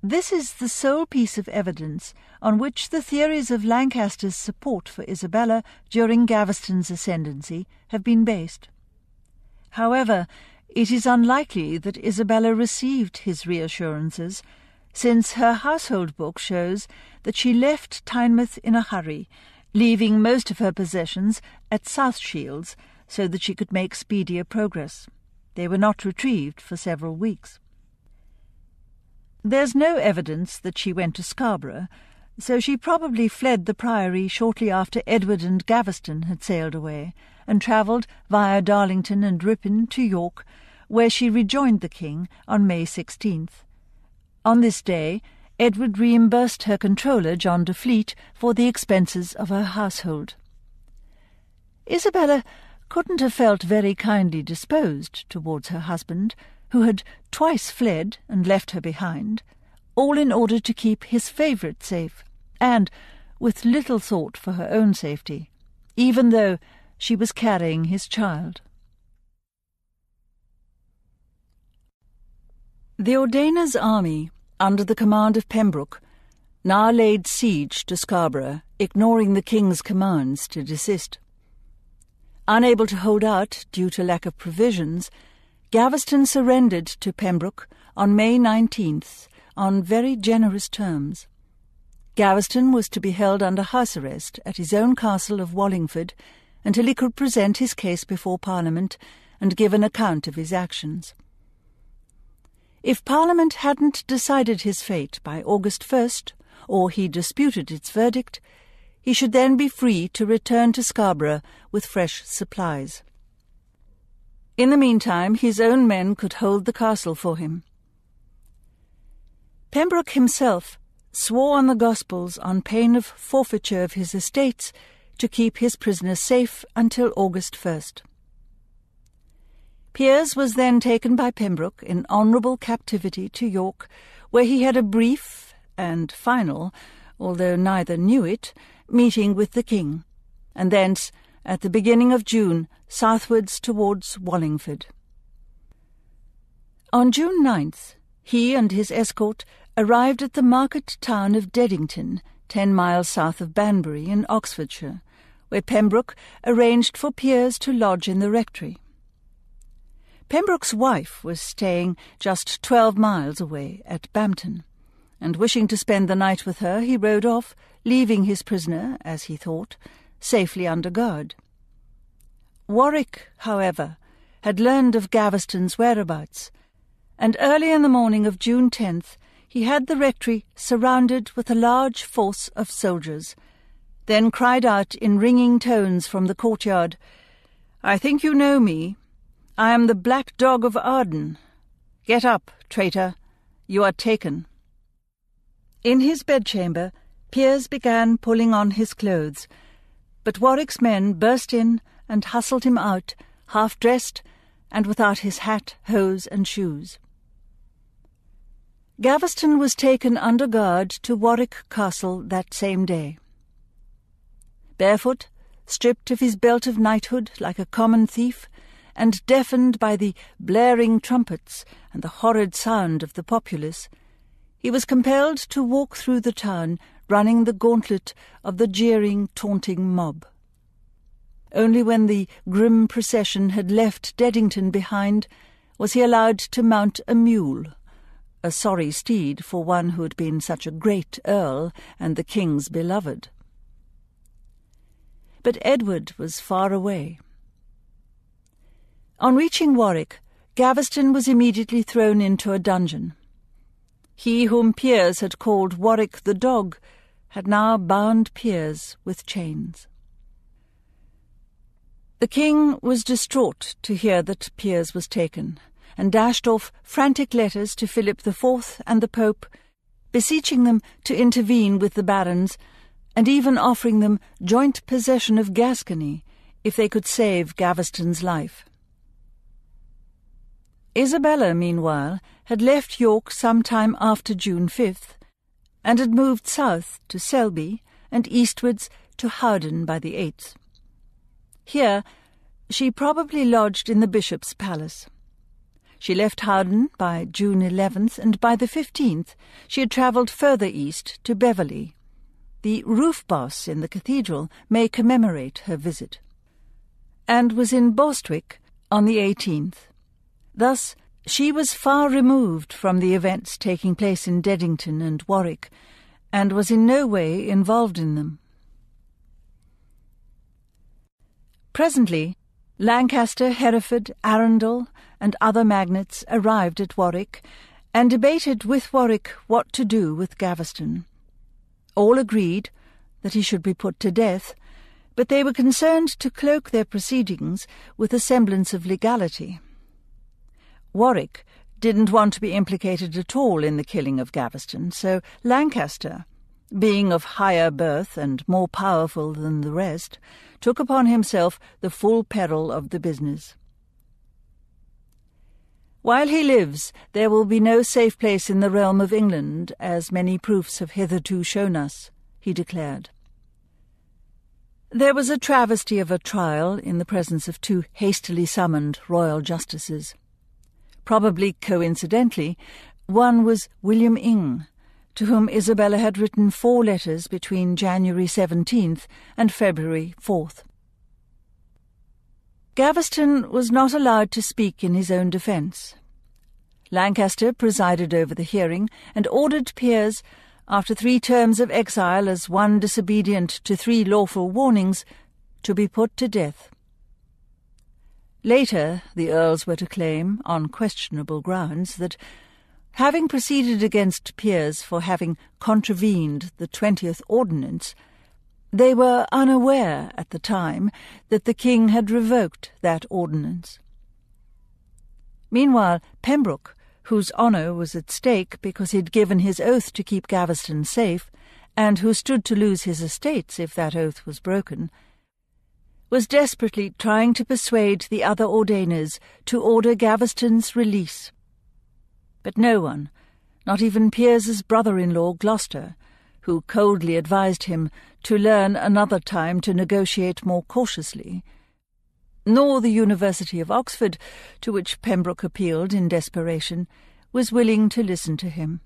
This is the sole piece of evidence on which the theories of Lancaster's support for Isabella during Gaveston's ascendancy have been based. However, it is unlikely that Isabella received his reassurances, since her household book shows that she left Tynemouth in a hurry, leaving most of her possessions at South Shields so that she could make speedier progress. They were not retrieved for several weeks. There's no evidence that she went to Scarborough, so she probably fled the Priory shortly after Edward and Gaveston had sailed away, and travelled via Darlington and Ripon to York, where she rejoined the King on May 16th. On this day, Edward reimbursed her controller, John de Fleet, for the expenses of her household. Isabella couldn't have felt very kindly disposed towards her husband, who had twice fled and left her behind, all in order to keep his favourite safe, and with little thought for her own safety, even though she was carrying his child. The Ordainers' army, under the command of Pembroke, now laid siege to Scarborough, ignoring the king's commands to desist. Unable to hold out due to lack of provisions, Gaveston surrendered to Pembroke on May 19th on very generous terms. Gaveston was to be held under house arrest at his own castle of Wallingford until he could present his case before Parliament and give an account of his actions. If Parliament hadn't decided his fate by August 1st, or he disputed its verdict, he should then be free to return to Scarborough with fresh supplies. In the meantime, his own men could hold the castle for him. Pembroke himself swore on the Gospels on pain of forfeiture of his estates to keep his prisoner safe until August 1st. Piers was then taken by Pembroke in honourable captivity to York, where he had a brief and final, although neither knew it, meeting with the king, and thence at the beginning of June, southwards towards Wallingford. On June 9th, he and his escort arrived at the market town of Deddington, ten miles south of Banbury in Oxfordshire, where Pembroke arranged for Piers to lodge in the rectory. Pembroke's wife was staying just twelve miles away at Bampton, and wishing to spend the night with her, he rode off, leaving his prisoner, as he thought, safely under guard. Warwick, however, had learned of Gaveston's whereabouts, and early in the morning of June 10th he had the rectory surrounded with a large force of soldiers, then cried out in ringing tones from the courtyard, I think you know me. I am the Black Dog of Arden. Get up, traitor. You are taken. In his bedchamber, Piers began pulling on his clothes, but Warwick's men burst in and hustled him out, half dressed and without his hat, hose, and shoes. Gaveston was taken under guard to Warwick Castle that same day. Barefoot, stripped of his belt of knighthood like a common thief, and deafened by the blaring trumpets and the horrid sound of the populace, he was compelled to walk through the town running the gauntlet of the jeering, taunting mob. Only when the grim procession had left Deddington behind was he allowed to mount a mule a sorry steed for one who had been such a great earl and the king's beloved. But Edward was far away. On reaching Warwick, Gaveston was immediately thrown into a dungeon. He whom Piers had called Warwick the dog had now bound Piers with chains. The king was distraught to hear that Piers was taken, and dashed off frantic letters to Philip IV and the Pope, beseeching them to intervene with the barons, and even offering them joint possession of Gascony if they could save Gaveston's life. Isabella, meanwhile, had left York some time after June 5th, and had moved south to Selby and eastwards to Howden by the 8th. Here she probably lodged in the bishop's palace. She left Howden by June 11th, and by the 15th she had travelled further east to Beverley. The roof boss in the cathedral may commemorate her visit. And was in Burstwick on the 18th. Thus, she was far removed from the events taking place in Deddington and Warwick, and was in no way involved in them. Presently, Lancaster, Hereford, Arundel, and other magnates arrived at Warwick and debated with Warwick what to do with Gaveston. All agreed that he should be put to death, but they were concerned to cloak their proceedings with a semblance of legality. Warwick didn't want to be implicated at all in the killing of Gaveston, so Lancaster, being of higher birth and more powerful than the rest, took upon himself the full peril of the business. While he lives, there will be no safe place in the realm of England, as many proofs have hitherto shown us, he declared. There was a travesty of a trial in the presence of two hastily summoned royal justices. Probably coincidentally, one was William Inge, to whom Isabella had written four letters between January 17th and February 4th. Gaveston was not allowed to speak in his own defence. Lancaster presided over the hearing and ordered Piers, after three terms of exile as one disobedient to three lawful warnings, to be put to death. Later, the Earls were to claim, on questionable grounds, that having proceeded against Piers for having contravened the twentieth ordinance, they were unaware at the time that the king had revoked that ordinance. Meanwhile, Pembroke, whose honour was at stake because he had given his oath to keep Gaveston safe, and who stood to lose his estates if that oath was broken, was desperately trying to persuade the other ordainers to order Gaveston's release. But no one, not even Piers's brother-in-law Gloucester, who coldly advised him to learn another time to negotiate more cautiously, nor the University of Oxford, to which Pembroke appealed in desperation, was willing to listen to him.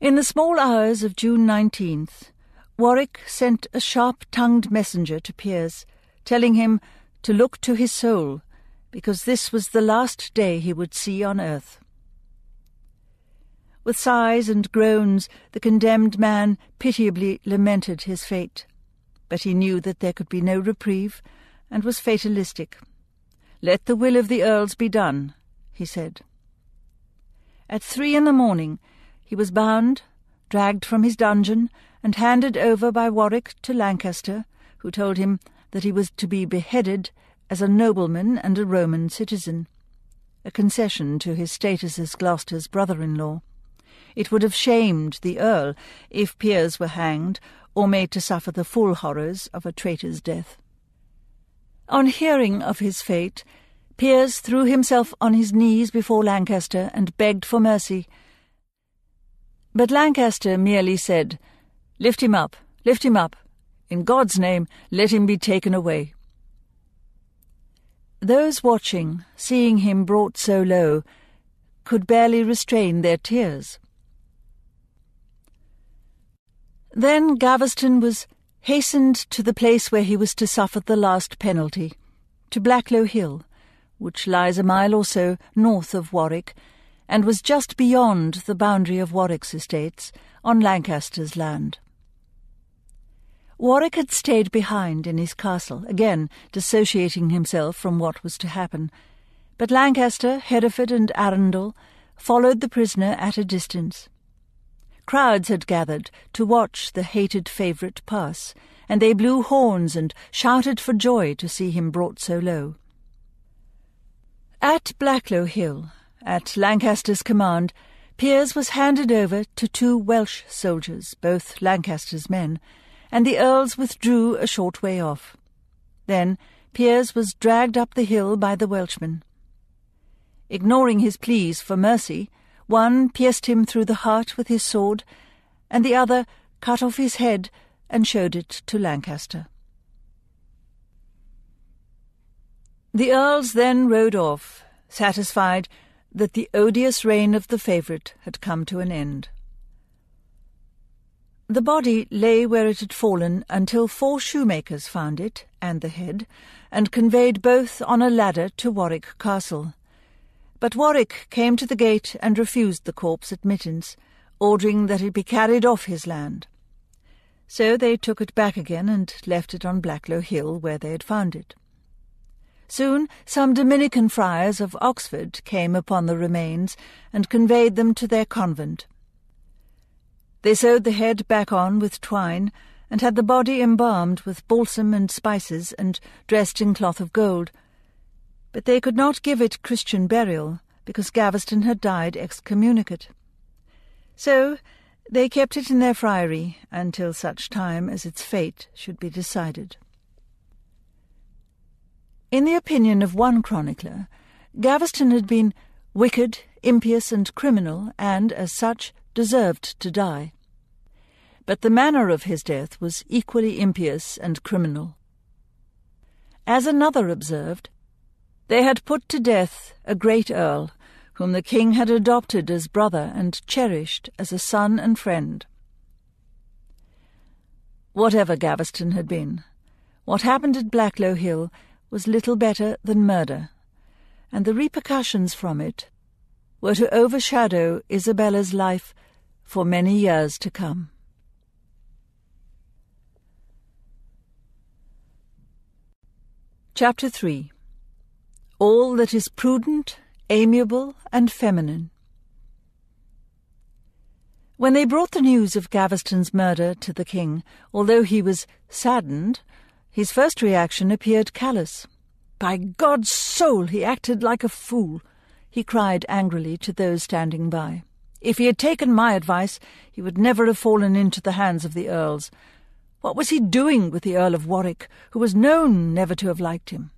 In the small hours of June 19th, Warwick sent a sharp-tongued messenger to Piers, telling him to look to his soul, because this was the last day he would see on earth. With sighs and groans, the condemned man pitiably lamented his fate, but he knew that there could be no reprieve, and was fatalistic. Let the will of the earls be done, he said. At three in the morning, he was bound, dragged from his dungeon, and handed over by Warwick to Lancaster, who told him that he was to be beheaded as a nobleman and a Roman citizen, a concession to his status as Gloucester's brother-in-law. It would have shamed the Earl if Piers were hanged or made to suffer the full horrors of a traitor's death. On hearing of his fate, Piers threw himself on his knees before Lancaster and begged for mercy, but Lancaster merely said, Lift him up, lift him up. In God's name, let him be taken away. Those watching, seeing him brought so low, could barely restrain their tears. Then Gaveston was hastened to the place where he was to suffer the last penalty, to Blacklow Hill, which lies a mile or so north of Warwick, and was just beyond the boundary of Warwick's estates, on Lancaster's land. Warwick had stayed behind in his castle, again dissociating himself from what was to happen, but Lancaster, Hereford, and Arundel followed the prisoner at a distance. Crowds had gathered to watch the hated favourite pass, and they blew horns and shouted for joy to see him brought so low. At Blacklow Hill, at Lancaster's command, Piers was handed over to two Welsh soldiers, both Lancaster's men, and the earls withdrew a short way off. Then Piers was dragged up the hill by the Welshmen. Ignoring his pleas for mercy, one pierced him through the heart with his sword, and the other cut off his head and showed it to Lancaster. The earls then rode off, satisfied that the odious reign of the favourite had come to an end. The body lay where it had fallen until four shoemakers found it and the head, and conveyed both on a ladder to Warwick Castle. But Warwick came to the gate and refused the corpse admittance, ordering that it be carried off his land. So they took it back again and left it on Blacklow Hill where they had found it. Soon some Dominican friars of Oxford came upon the remains and conveyed them to their convent. They sewed the head back on with twine and had the body embalmed with balsam and spices and dressed in cloth of gold. But they could not give it Christian burial because Gaveston had died excommunicate. So they kept it in their friary until such time as its fate should be decided. In the opinion of one chronicler, Gaveston had been wicked, impious, and criminal, and, as such, deserved to die. But the manner of his death was equally impious and criminal. As another observed, they had put to death a great earl, whom the king had adopted as brother and cherished as a son and friend. Whatever Gaveston had been, what happened at Blacklow Hill was little better than murder, and the repercussions from it were to overshadow Isabella's life for many years to come. Chapter 3 All that is prudent, amiable, and feminine. When they brought the news of Gaveston's murder to the king, although he was saddened, his first reaction appeared callous. By God's soul, he acted like a fool, he cried angrily to those standing by. If he had taken my advice, he would never have fallen into the hands of the earls. What was he doing with the Earl of Warwick, who was known never to have liked him?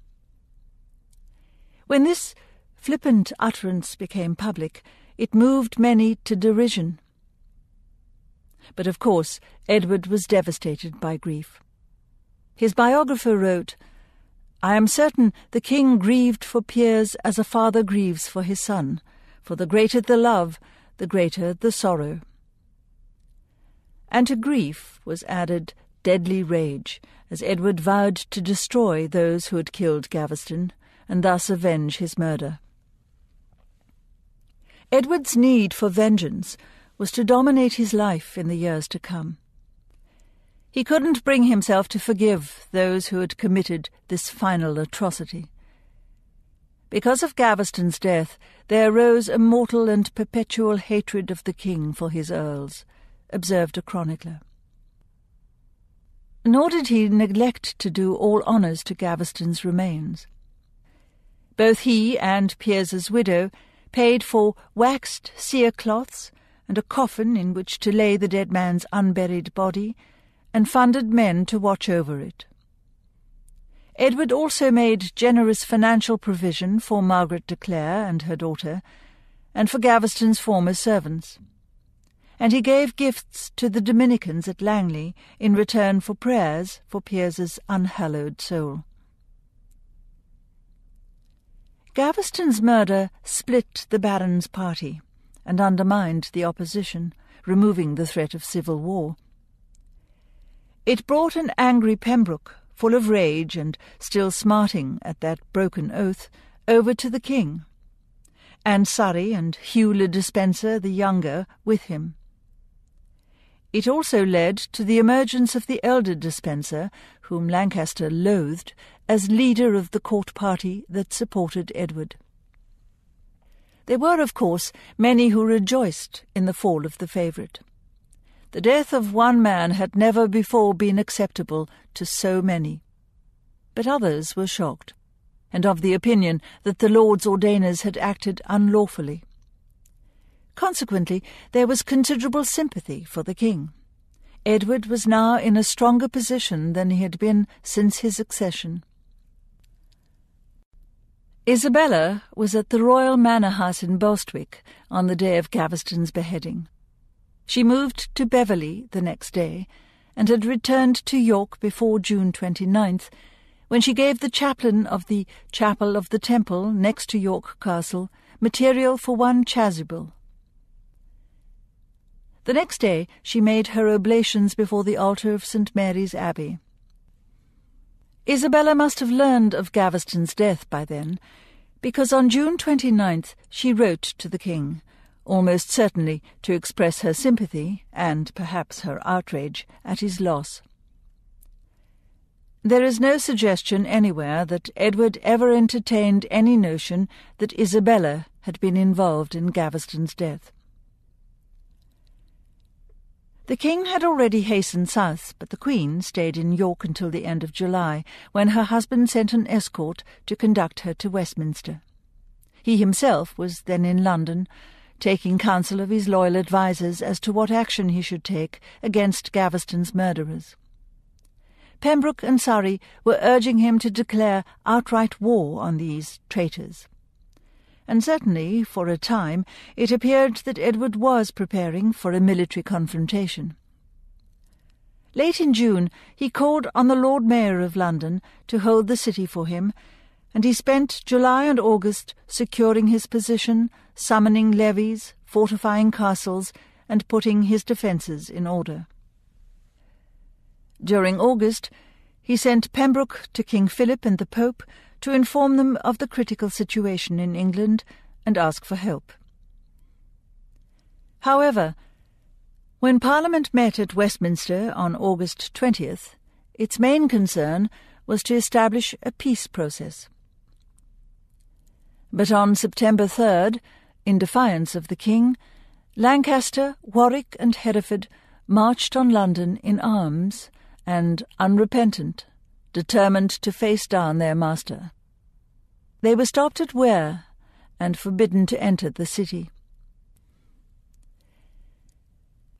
When this flippant utterance became public, it moved many to derision. But of course Edward was devastated by grief. His biographer wrote, I am certain the king grieved for Piers as a father grieves for his son, for the greater the love, the greater the sorrow. And to grief was added deadly rage, as Edward vowed to destroy those who had killed Gaveston, and thus avenge his murder. Edward's need for vengeance was to dominate his life in the years to come. He couldn't bring himself to forgive those who had committed this final atrocity. Because of Gaveston's death, there arose a mortal and perpetual hatred of the king for his earls, observed a chronicler. Nor did he neglect to do all honours to Gaveston's remains. Both he and Piers's widow paid for waxed cerecloths and a coffin in which to lay the dead man's unburied body, and funded men to watch over it. Edward also made generous financial provision for Margaret de Clare and her daughter, and for Gaveston's former servants and he gave gifts to the Dominicans at Langley in return for prayers for Piers's unhallowed soul. Gaveston's murder split the Baron's party and undermined the opposition, removing the threat of civil war. It brought an angry Pembroke, full of rage and still smarting at that broken oath, over to the king, and Surrey and Hugh le Despenser the younger with him. It also led to the emergence of the elder Despenser, whom Lancaster loathed, as leader of the court party that supported Edward. There were, of course, many who rejoiced in the fall of the favourite. The death of one man had never before been acceptable to so many. But others were shocked, and of the opinion that the Lords Ordainers had acted unlawfully. Consequently, there was considerable sympathy for the king. Edward was now in a stronger position than he had been since his accession. Isabella was at the royal manor house in Burstwick on the day of Gaveston's beheading. She moved to Beverley the next day, and had returned to York before June 29th, when she gave the chaplain of the Chapel of the Temple next to York Castle material for one chasuble. The next day she made her oblations before the altar of St. Mary's Abbey. Isabella must have learned of Gaveston's death by then, because on June 29th she wrote to the king, almost certainly to express her sympathy, and perhaps her outrage, at his loss. There is no suggestion anywhere that Edward ever entertained any notion that Isabella had been involved in Gaveston's death. The king had already hastened south, but the queen stayed in York until the end of July, when her husband sent an escort to conduct her to Westminster. He himself was then in London, taking counsel of his loyal advisers as to what action he should take against Gaveston's murderers. Pembroke and Surrey were urging him to declare outright war on these traitors and certainly, for a time, it appeared that Edward was preparing for a military confrontation. Late in June, he called on the Lord Mayor of London to hold the city for him, and he spent July and August securing his position, summoning levies, fortifying castles, and putting his defences in order. During August, he sent Pembroke to King Philip and the Pope to inform them of the critical situation in England and ask for help. However, when Parliament met at Westminster on August 20th, its main concern was to establish a peace process. But on September 3rd, in defiance of the King, Lancaster, Warwick, and Hereford marched on London in arms and unrepentant determined to face down their master. They were stopped at Ware and forbidden to enter the city.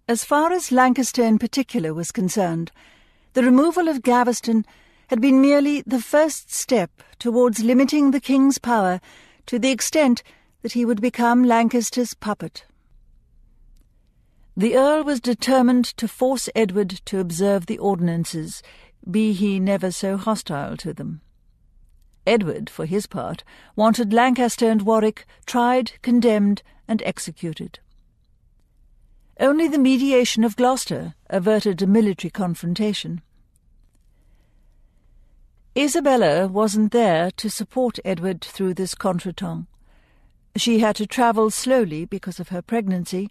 As far as Lancaster in particular was concerned, the removal of Gaveston had been merely the first step towards limiting the king's power to the extent that he would become Lancaster's puppet. The Earl was determined to force Edward to observe the ordinances be he never so hostile to them. Edward, for his part, wanted Lancaster and Warwick tried, condemned, and executed. Only the mediation of Gloucester averted a military confrontation. Isabella wasn't there to support Edward through this contretemps. She had to travel slowly because of her pregnancy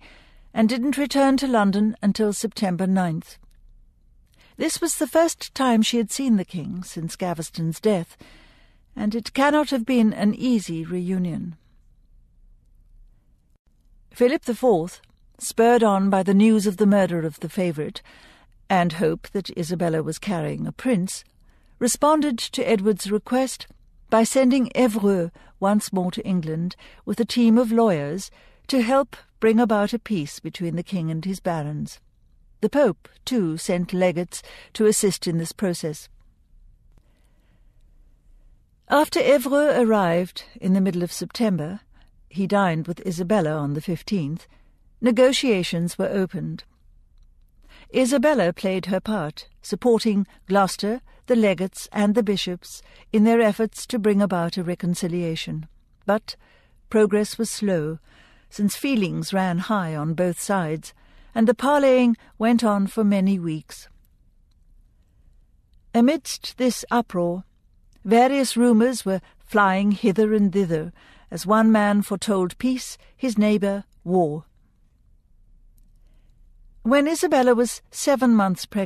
and didn't return to London until September 9th. This was the first time she had seen the king since Gaveston's death, and it cannot have been an easy reunion. Philip IV, spurred on by the news of the murder of the favourite, and hope that Isabella was carrying a prince, responded to Edward's request by sending Evreux once more to England with a team of lawyers to help bring about a peace between the king and his barons. The Pope, too, sent legates to assist in this process. After Evreux arrived in the middle of September, he dined with Isabella on the 15th, negotiations were opened. Isabella played her part, supporting Gloucester, the legates, and the bishops in their efforts to bring about a reconciliation. But progress was slow, since feelings ran high on both sides, and the parleying went on for many weeks. Amidst this uproar, various rumours were flying hither and thither, as one man foretold peace, his neighbour war. When Isabella was seven months pregnant,